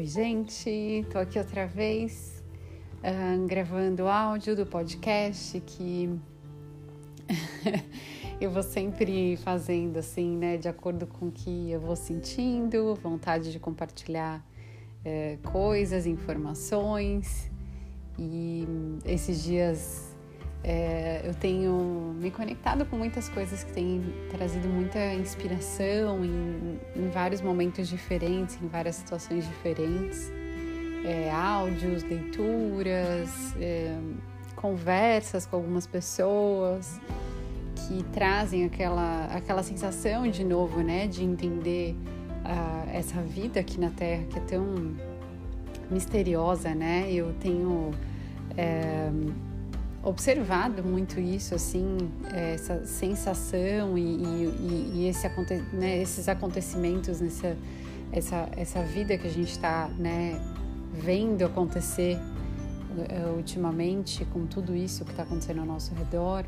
Oi, gente, tô aqui outra vez uh, gravando áudio do podcast que eu vou sempre fazendo assim, né, de acordo com o que eu vou sentindo, vontade de compartilhar uh, coisas, informações. E esses dias é, eu tenho me conectado com muitas coisas que têm trazido muita inspiração em, em vários momentos diferentes, em várias situações diferentes. É, áudios, leituras, é, conversas com algumas pessoas que trazem aquela, aquela sensação de novo, né, de entender uh, essa vida aqui na Terra que é tão misteriosa, né? Eu tenho é, observado muito isso, assim, essa sensação e, e, e esse, né, esses acontecimentos nessa essa, essa vida que a gente está né, vendo acontecer uh, ultimamente com tudo isso que está acontecendo ao nosso redor,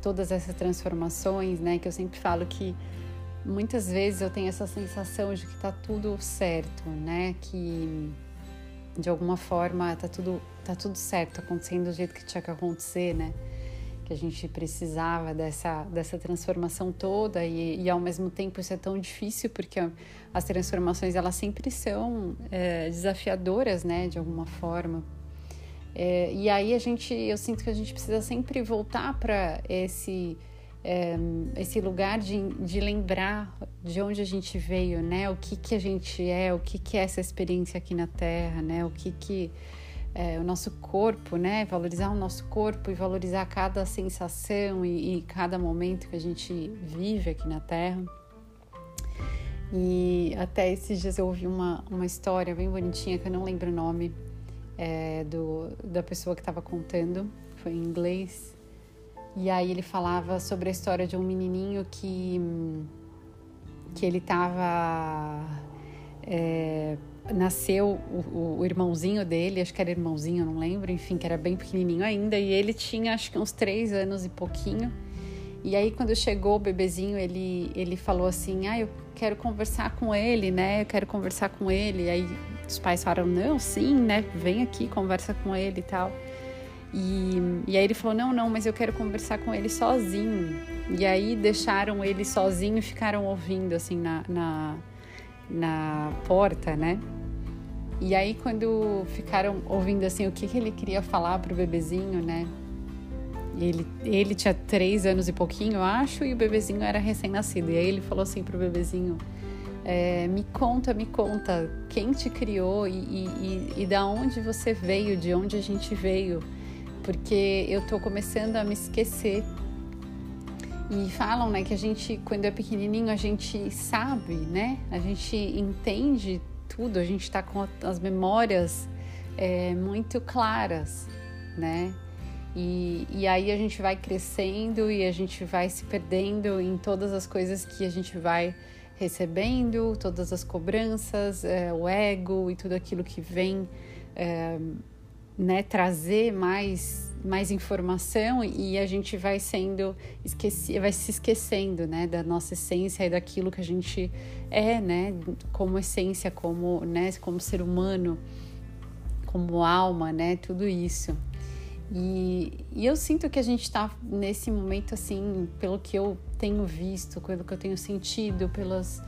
todas essas transformações, né, que eu sempre falo que muitas vezes eu tenho essa sensação de que está tudo certo, né, que de alguma forma tá tudo, tá tudo certo, acontecendo do jeito que tinha que acontecer, né? Que a gente precisava dessa, dessa transformação toda e, e ao mesmo tempo isso é tão difícil porque as transformações elas sempre são é, desafiadoras, né? De alguma forma. É, e aí a gente, eu sinto que a gente precisa sempre voltar para esse é, esse lugar de, de lembrar de onde a gente veio, né? O que que a gente é, o que que é essa experiência aqui na Terra, né? O que que é, o nosso corpo, né? Valorizar o nosso corpo e valorizar cada sensação e, e cada momento que a gente vive aqui na Terra. E até esses dias eu ouvi uma, uma história bem bonitinha, que eu não lembro o nome é, do, da pessoa que estava contando, foi em inglês, e aí ele falava sobre a história de um menininho que, que ele estava. É, nasceu o, o, irmãozinho dele, acho que era irmãozinho, não lembro, enfim, que era bem pequenininho ainda, e ele tinha acho que uns três anos e pouquinho. E aí, quando chegou o bebezinho, ele, ele falou assim: Ah, eu quero conversar com ele, né? Eu quero conversar com ele. E aí, os pais falaram: Não, sim, né? Vem aqui, conversa com ele e tal. E, e aí ele falou: Não, não, mas eu quero conversar com ele sozinho. E aí deixaram ele sozinho e ficaram ouvindo assim na, na, na porta, né? E aí, quando ficaram ouvindo assim o que, que ele queria falar pro bebezinho, né? Ele, ele tinha três anos e pouquinho, eu acho, e o bebezinho era recém-nascido. E aí ele falou assim pro bebezinho: é, Me conta, me conta, quem te criou e, e, e, e da onde você veio, de onde a gente veio porque eu tô começando a me esquecer. E falam, né, que a gente, quando é pequenininho, a gente sabe, né? A gente entende tudo, a gente tá com as memórias é, muito claras, né? E, e aí a gente vai crescendo e a gente vai se perdendo em todas as coisas que a gente vai recebendo, todas as cobranças, é, o ego e tudo aquilo que vem é, né, trazer mais, mais informação e a gente vai sendo esqueci, vai se esquecendo, né, da nossa essência e daquilo que a gente é, né, como essência, como, né, como ser humano, como alma, né, tudo isso. E, e eu sinto que a gente está nesse momento, assim, pelo que eu tenho visto, pelo que eu tenho sentido, pelas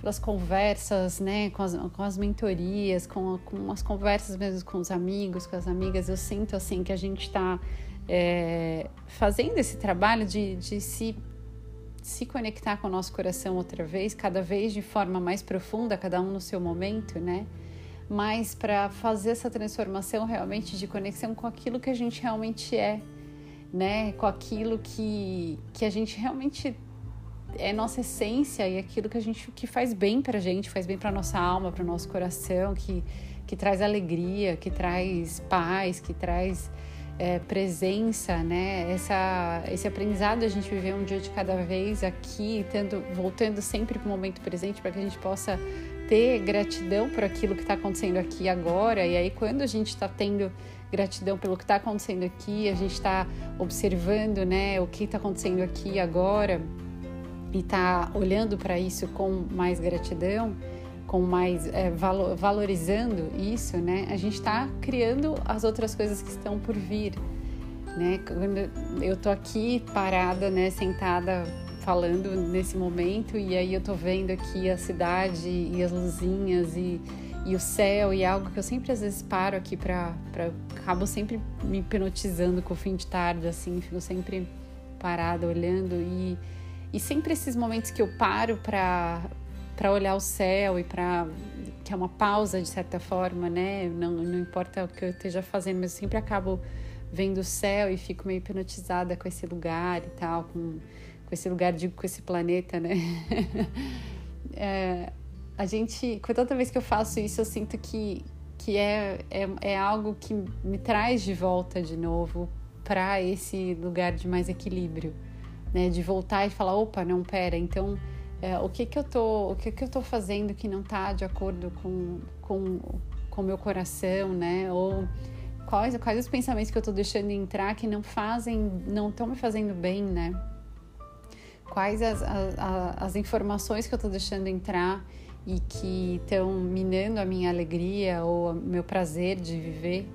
pelas conversas, né, com as, com as mentorias, com, com as conversas mesmo com os amigos, com as amigas, eu sinto assim que a gente está é, fazendo esse trabalho de, de se, se conectar com o nosso coração outra vez, cada vez de forma mais profunda, cada um no seu momento, né? Mas para fazer essa transformação realmente de conexão com aquilo que a gente realmente é, né? Com aquilo que, que a gente realmente é nossa essência e aquilo que a gente que faz bem para a gente, faz bem para nossa alma, para o nosso coração, que, que traz alegria, que traz paz, que traz é, presença, né? Essa, esse aprendizado a gente viver um dia de cada vez aqui, tendo, voltando sempre para o momento presente, para que a gente possa ter gratidão por aquilo que está acontecendo aqui agora. E aí, quando a gente está tendo gratidão pelo que está acontecendo aqui, a gente está observando, né, o que está acontecendo aqui agora e tá olhando para isso com mais gratidão, com mais é, valor, valorizando isso, né, a gente está criando as outras coisas que estão por vir, né? Quando eu tô aqui parada, né, sentada falando nesse momento e aí eu tô vendo aqui a cidade e as luzinhas e, e o céu e algo que eu sempre às vezes paro aqui para acabo sempre me hipnotizando com o fim de tarde assim, fico sempre parada olhando e e sempre esses momentos que eu paro para para olhar o céu e para que é uma pausa de certa forma, né? Não, não importa o que eu esteja fazendo, mas eu sempre acabo vendo o céu e fico meio hipnotizada com esse lugar e tal, com, com esse lugar, digo, com esse planeta, né? é, a gente, toda vez que eu faço isso, eu sinto que, que é, é, é algo que me traz de volta de novo para esse lugar de mais equilíbrio, né? De voltar e falar, opa, não, pera, então é, o que que eu tô o que que eu tô fazendo que não está de acordo com com com meu coração né ou quais quais os pensamentos que eu estou deixando entrar que não fazem não estão me fazendo bem né quais as, as, as informações que eu estou deixando entrar e que estão minando a minha alegria ou o meu prazer de viver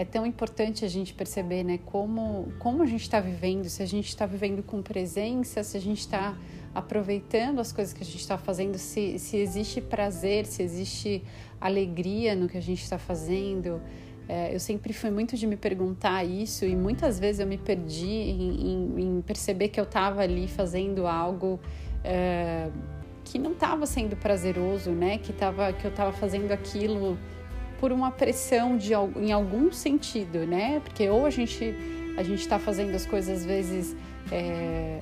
é tão importante a gente perceber né como como a gente está vivendo se a gente está vivendo com presença se a gente está aproveitando as coisas que a gente está fazendo, se, se existe prazer, se existe alegria no que a gente está fazendo. É, eu sempre fui muito de me perguntar isso e muitas vezes eu me perdi em, em, em perceber que eu estava ali fazendo algo é, que não estava sendo prazeroso, né? Que, tava, que eu estava fazendo aquilo por uma pressão de, em algum sentido, né? Porque ou a gente a gente está fazendo as coisas às vezes é,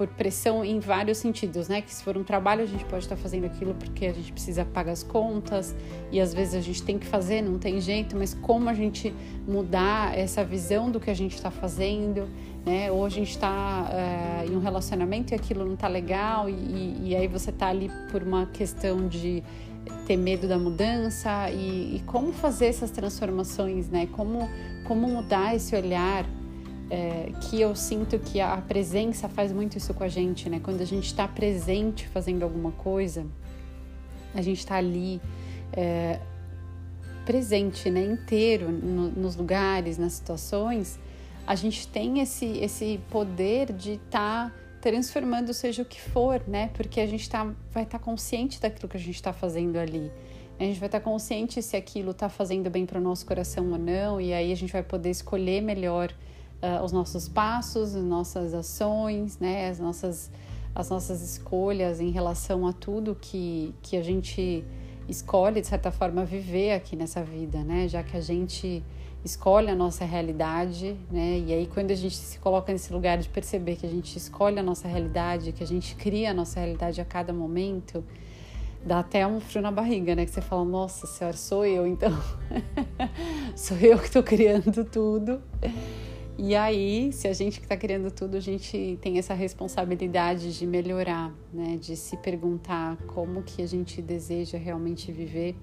por pressão em vários sentidos, né? Que se for um trabalho a gente pode estar fazendo aquilo porque a gente precisa pagar as contas e às vezes a gente tem que fazer, não tem jeito, mas como a gente mudar essa visão do que a gente está fazendo, né? Ou a gente está é, em um relacionamento e aquilo não está legal e, e, aí você está ali por uma questão de ter medo da mudança e, e como fazer essas transformações, né? Como como mudar esse olhar é, que eu sinto que a presença faz muito isso com a gente, né? Quando a gente está presente fazendo alguma coisa, a gente está ali é, presente, né? Inteiro no, nos lugares, nas situações, a gente tem esse, esse poder de estar tá transformando seja o que for, né? Porque a gente tá, vai estar tá consciente daquilo que a gente está fazendo ali. A gente vai estar tá consciente se aquilo está fazendo bem para o nosso coração ou não, e aí a gente vai poder escolher melhor uh, os nossos passos, as nossas ações, né, as nossas, as nossas escolhas em relação a tudo que, que a gente escolhe, de certa forma, viver aqui nessa vida, né? Já que a gente escolhe a nossa realidade, né? E aí quando a gente se coloca nesse lugar de perceber que a gente escolhe a nossa realidade, que a gente cria a nossa realidade a cada momento, dá até um frio na barriga, né? Que você fala, nossa senhora, sou eu então. sou eu que estou criando tudo. E aí, se a gente que está criando tudo, a gente tem essa responsabilidade de melhorar, né? De se perguntar como que a gente deseja realmente viver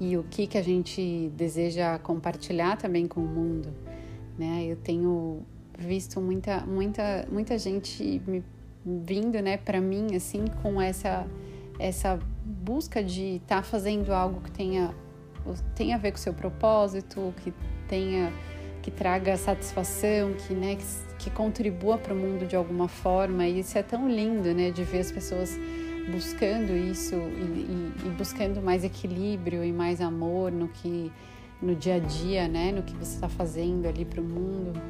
e o que que a gente deseja compartilhar também com o mundo, né? Eu tenho visto muita muita muita gente me vindo, né, para mim assim com essa essa busca de estar tá fazendo algo que tenha tenha a ver com o seu propósito, que tenha que traga satisfação, que, né, que, que contribua para o mundo de alguma forma. E isso é tão lindo, né, de ver as pessoas buscando isso e, e, e buscando mais equilíbrio e mais amor no que no dia a dia, né, no que você está fazendo ali para o mundo.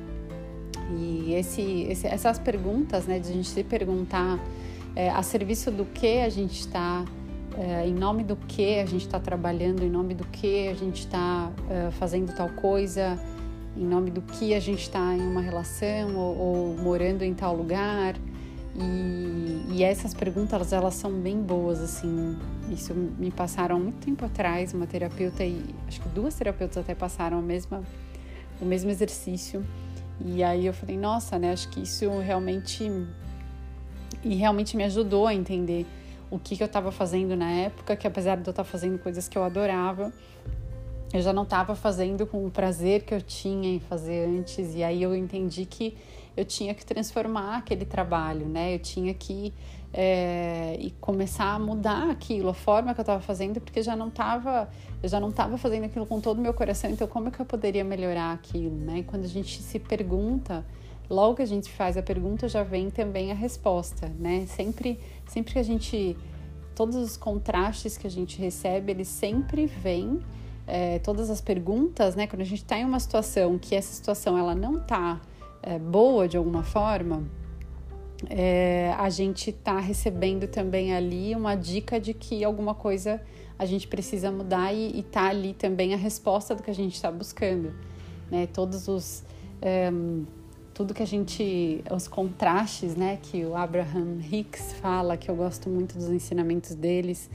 E esse, esse, essas perguntas, né, de a gente se perguntar é, a serviço do que a gente está, é, em nome do que a gente está trabalhando, em nome do que a gente está é, fazendo tal coisa, em nome do que a gente está em uma relação ou, ou, morando em tal lugar. E, e, essas perguntas elas são bem boas assim. Isso me passaram muito tempo atrás uma terapeuta e acho que duas terapeutas até passaram a mesma o mesmo exercício. E aí eu falei, nossa, né? Acho que isso realmente e realmente me ajudou a entender o que, que eu estava fazendo na época, que apesar de eu estar fazendo coisas que eu adorava, eu já não estava fazendo com o prazer que eu tinha em fazer antes, e aí eu entendi que eu tinha que transformar aquele trabalho, né? Eu tinha que é, e começar a mudar aquilo, a forma que eu estava fazendo, porque já não estava, eu já não estava fazendo aquilo com todo o meu coração. Então, como é que eu poderia melhorar aquilo, né? E quando a gente se pergunta, logo que a gente faz a pergunta, já vem também a resposta, né? Sempre, sempre que a gente, todos os contrastes que a gente recebe, eles sempre vêm. É, todas as perguntas, né? Quando a gente está em uma situação que essa situação ela não está é, boa de alguma forma, é, a gente está recebendo também ali uma dica de que alguma coisa a gente precisa mudar e está ali também a resposta do que a gente está buscando. Né? Todos os. É, tudo que a gente. os contrastes né, que o Abraham Hicks fala, que eu gosto muito dos ensinamentos deles,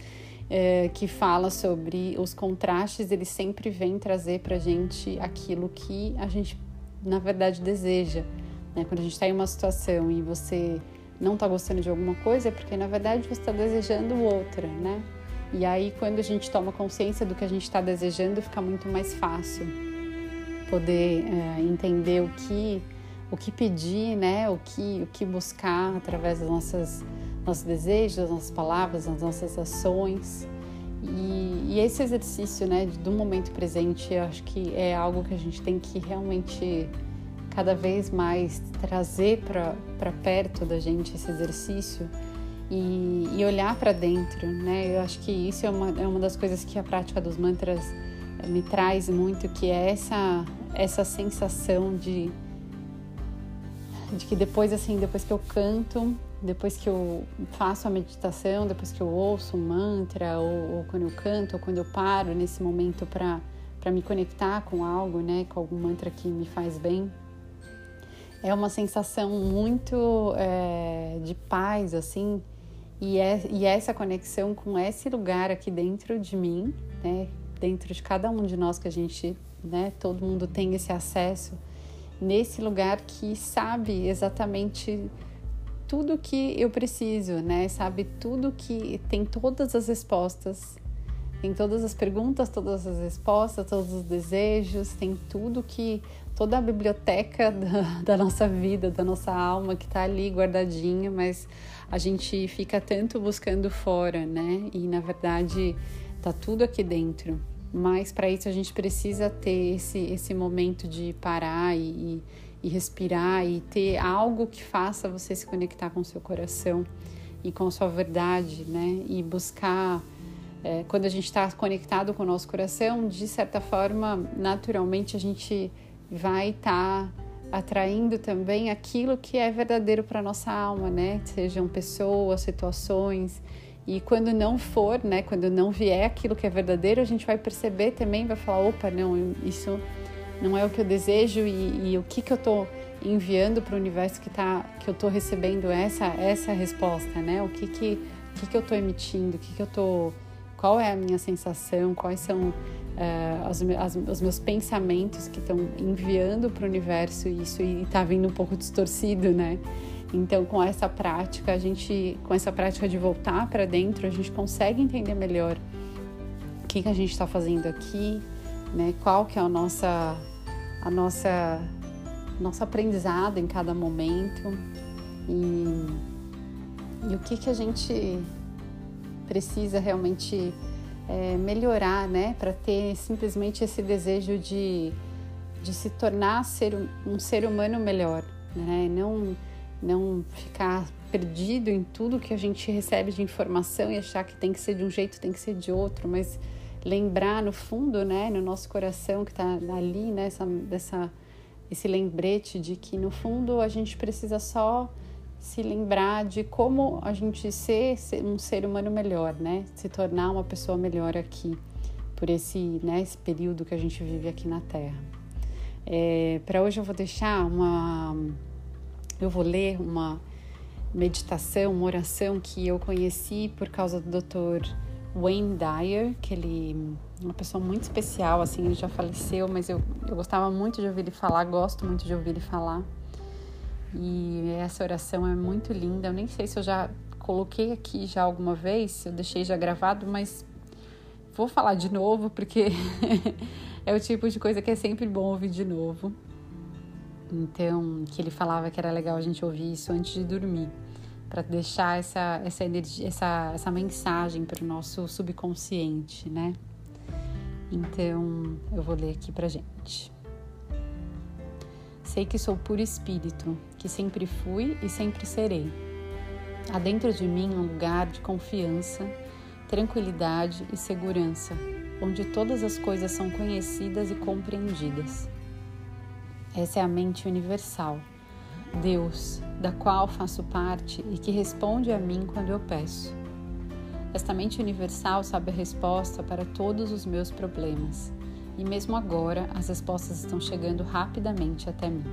é, que fala sobre os contrastes, ele sempre vem trazer para a gente aquilo que a gente, na verdade, deseja. Né? Quando a gente está em uma situação e você não está gostando de alguma coisa, é porque na verdade você está desejando outra, né? E aí, quando a gente toma consciência do que a gente está desejando, fica muito mais fácil poder é, entender o que, o que pedir, né? O que, o que buscar através das nossas nossos desejos, das nossas palavras, das nossas ações. E, e, esse exercício, né, do momento presente, eu acho que é algo que a gente tem que realmente cada vez mais trazer para perto da gente esse exercício e, e olhar para dentro, né? Eu acho que isso é uma, é uma das coisas que a prática dos mantras me traz muito, que é essa, essa sensação de, de que depois, assim, depois que eu canto, depois que eu faço a meditação, depois que eu ouço um mantra, ou, ou quando eu canto, ou quando eu paro nesse momento para me conectar com algo, né? Com algum mantra que me faz bem, é uma sensação muito é, de paz, assim, e, é, e essa conexão com esse lugar aqui dentro de mim, né, dentro de cada um de nós que a gente, né, todo mundo tem esse acesso, nesse lugar que sabe exatamente tudo que eu preciso, né, sabe tudo que tem todas as respostas, tem todas as perguntas, todas as respostas, todos os desejos, tem tudo que toda a biblioteca da, da nossa vida, da nossa alma que está ali guardadinha, mas a gente fica tanto buscando fora, né? E na verdade tá tudo aqui dentro. Mas para isso a gente precisa ter esse, esse momento de parar e, e respirar e ter algo que faça você se conectar com seu coração e com sua verdade, né? E buscar é, quando a gente está conectado com o nosso coração, de certa forma, naturalmente a gente vai estar tá atraindo também aquilo que é verdadeiro para nossa alma, né? Sejam pessoas, situações. E quando não for, né, quando não vier aquilo que é verdadeiro, a gente vai perceber também, vai falar, opa, não, isso não é o que eu desejo e, e o que que eu estou enviando para o universo que tá, que eu estou recebendo essa essa resposta, né? O que que o que que eu estou emitindo, o que que eu estou, qual é a minha sensação, quais são uh, as, as, os meus pensamentos que estão enviando para o universo isso e está vindo um pouco distorcido, né? Então, com essa prática, a gente, com essa prática de voltar para dentro, a gente consegue entender melhor o que, que a gente está fazendo aqui, né? Qual que é a nossa, a nossa, nosso aprendizado em cada momento e, e o que que a gente precisa realmente é, melhorar, né? Para ter simplesmente esse desejo de, de se tornar ser, um ser humano melhor, né? Não, não ficar perdido em tudo que a gente recebe de informação e achar que tem que ser de um jeito, tem que ser de outro, mas lembrar no fundo, né, no nosso coração que está ali, né, essa, dessa, esse lembrete de que no fundo a gente precisa só se lembrar de como a gente ser, ser um ser humano melhor, né? Se tornar uma pessoa melhor aqui, por esse, né, esse período que a gente vive aqui na Terra. É, Para hoje eu vou deixar uma. Eu vou ler uma meditação, uma oração que eu conheci por causa do Dr. Wayne Dyer, que ele é uma pessoa muito especial, assim, ele já faleceu, mas eu, eu gostava muito de ouvir ele falar, gosto muito de ouvir ele falar. E essa oração é muito linda. Eu nem sei se eu já coloquei aqui já alguma vez, eu deixei já gravado, mas vou falar de novo porque é o tipo de coisa que é sempre bom ouvir de novo. Então, que ele falava que era legal a gente ouvir isso antes de dormir, para deixar essa, essa energia, essa, essa mensagem para o nosso subconsciente, né? Então, eu vou ler aqui pra gente. Sei que sou puro espírito, que sempre fui e sempre serei. Há dentro de mim um lugar de confiança, tranquilidade e segurança, onde todas as coisas são conhecidas e compreendidas. Essa é a mente universal, Deus, da qual faço parte e que responde a mim quando eu peço. Esta mente universal sabe a resposta para todos os meus problemas, e mesmo agora as respostas estão chegando rapidamente até mim.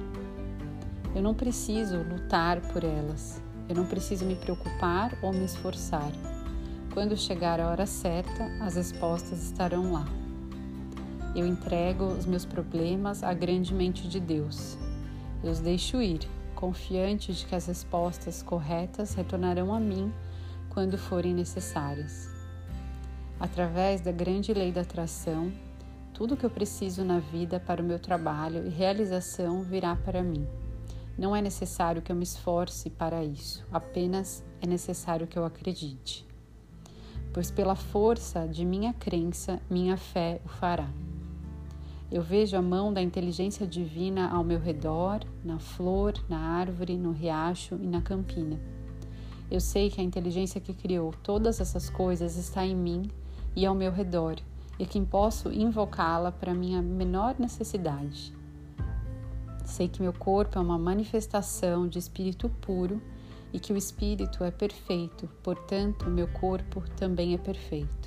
Eu não preciso lutar por elas, eu não preciso me preocupar ou me esforçar. Quando chegar a hora certa, as respostas estarão lá. Eu entrego os meus problemas à grande mente de Deus. Eu os deixo ir, confiante de que as respostas corretas retornarão a mim quando forem necessárias. Através da grande lei da atração, tudo que eu preciso na vida para o meu trabalho e realização virá para mim. Não é necessário que eu me esforce para isso, apenas é necessário que eu acredite. Pois pela força de minha crença, minha fé o fará. Eu vejo a mão da inteligência divina ao meu redor, na flor, na árvore, no riacho e na campina. Eu sei que a inteligência que criou todas essas coisas está em mim e ao meu redor, e que posso invocá-la para minha menor necessidade. Sei que meu corpo é uma manifestação de espírito puro e que o espírito é perfeito, portanto, meu corpo também é perfeito.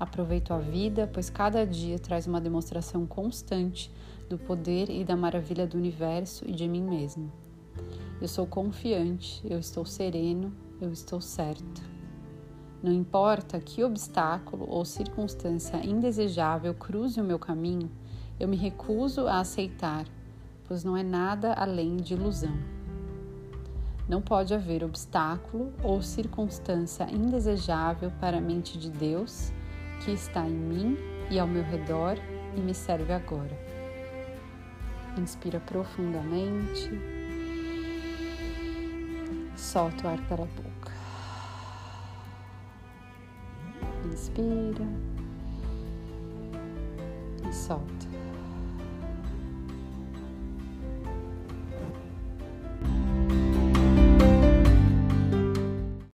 Aproveito a vida, pois cada dia traz uma demonstração constante do poder e da maravilha do universo e de mim mesmo. Eu sou confiante, eu estou sereno, eu estou certo. Não importa que obstáculo ou circunstância indesejável cruze o meu caminho, eu me recuso a aceitar, pois não é nada além de ilusão. Não pode haver obstáculo ou circunstância indesejável para a mente de Deus que está em mim e ao meu redor e me serve agora. Inspira profundamente. Solta o ar pela boca. Inspira e solta.